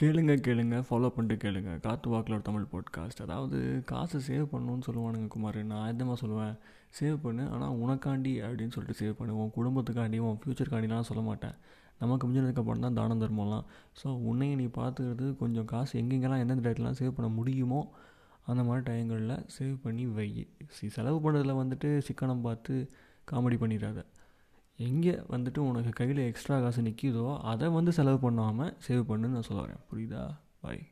கேளுங்க கேளுங்க ஃபாலோ பண்ணிட்டு கேளுங்க. காத்து வாக்கில் ஒரு தமிழ் பாட்காஸ்ட் அதாவது காசு சேவ் பண்ணணும்னு சொல்லுவானுங்க குமார். நான் எதமா சொல்லுவேன் சேவ் பண்ணு. ஆனால் உனக்காண்டி அப்படின்னு சொல்லிட்டு சேவ் பண்ணு. உன் குடும்பத்துக்காண்டி உன் ஃப்யூச்சருக்காண்டிலாம் சொல்ல மாட்டேன். நமக்கு முடிஞ்சதுக்கப்புறம் தான் தானம் தர்மம்லாம். ஸோ உன்னையும் நீ பார்த்துக்கிறது கொஞ்சம் காசு எங்கெங்கெல்லாம் எந்தெந்த டேட்லாம் சேவ் பண்ண முடியுமோ அந்த மாதிரி டைங்களில் சேவ் பண்ணி வை. சி செலவு பண்ணுறதுல வந்துட்டு சிக்கனம் பார்த்து காமெடி பண்ணிடாத. எங்கே வந்துட்டு உனக்கு கையில் எக்ஸ்ட்ரா காசு நிற்கிதோ அதை வந்து செலவு பண்ணாமல் சேவ் பண்ணுன்னு நான் சொல்ல வரேன். புரியுதா? பாய்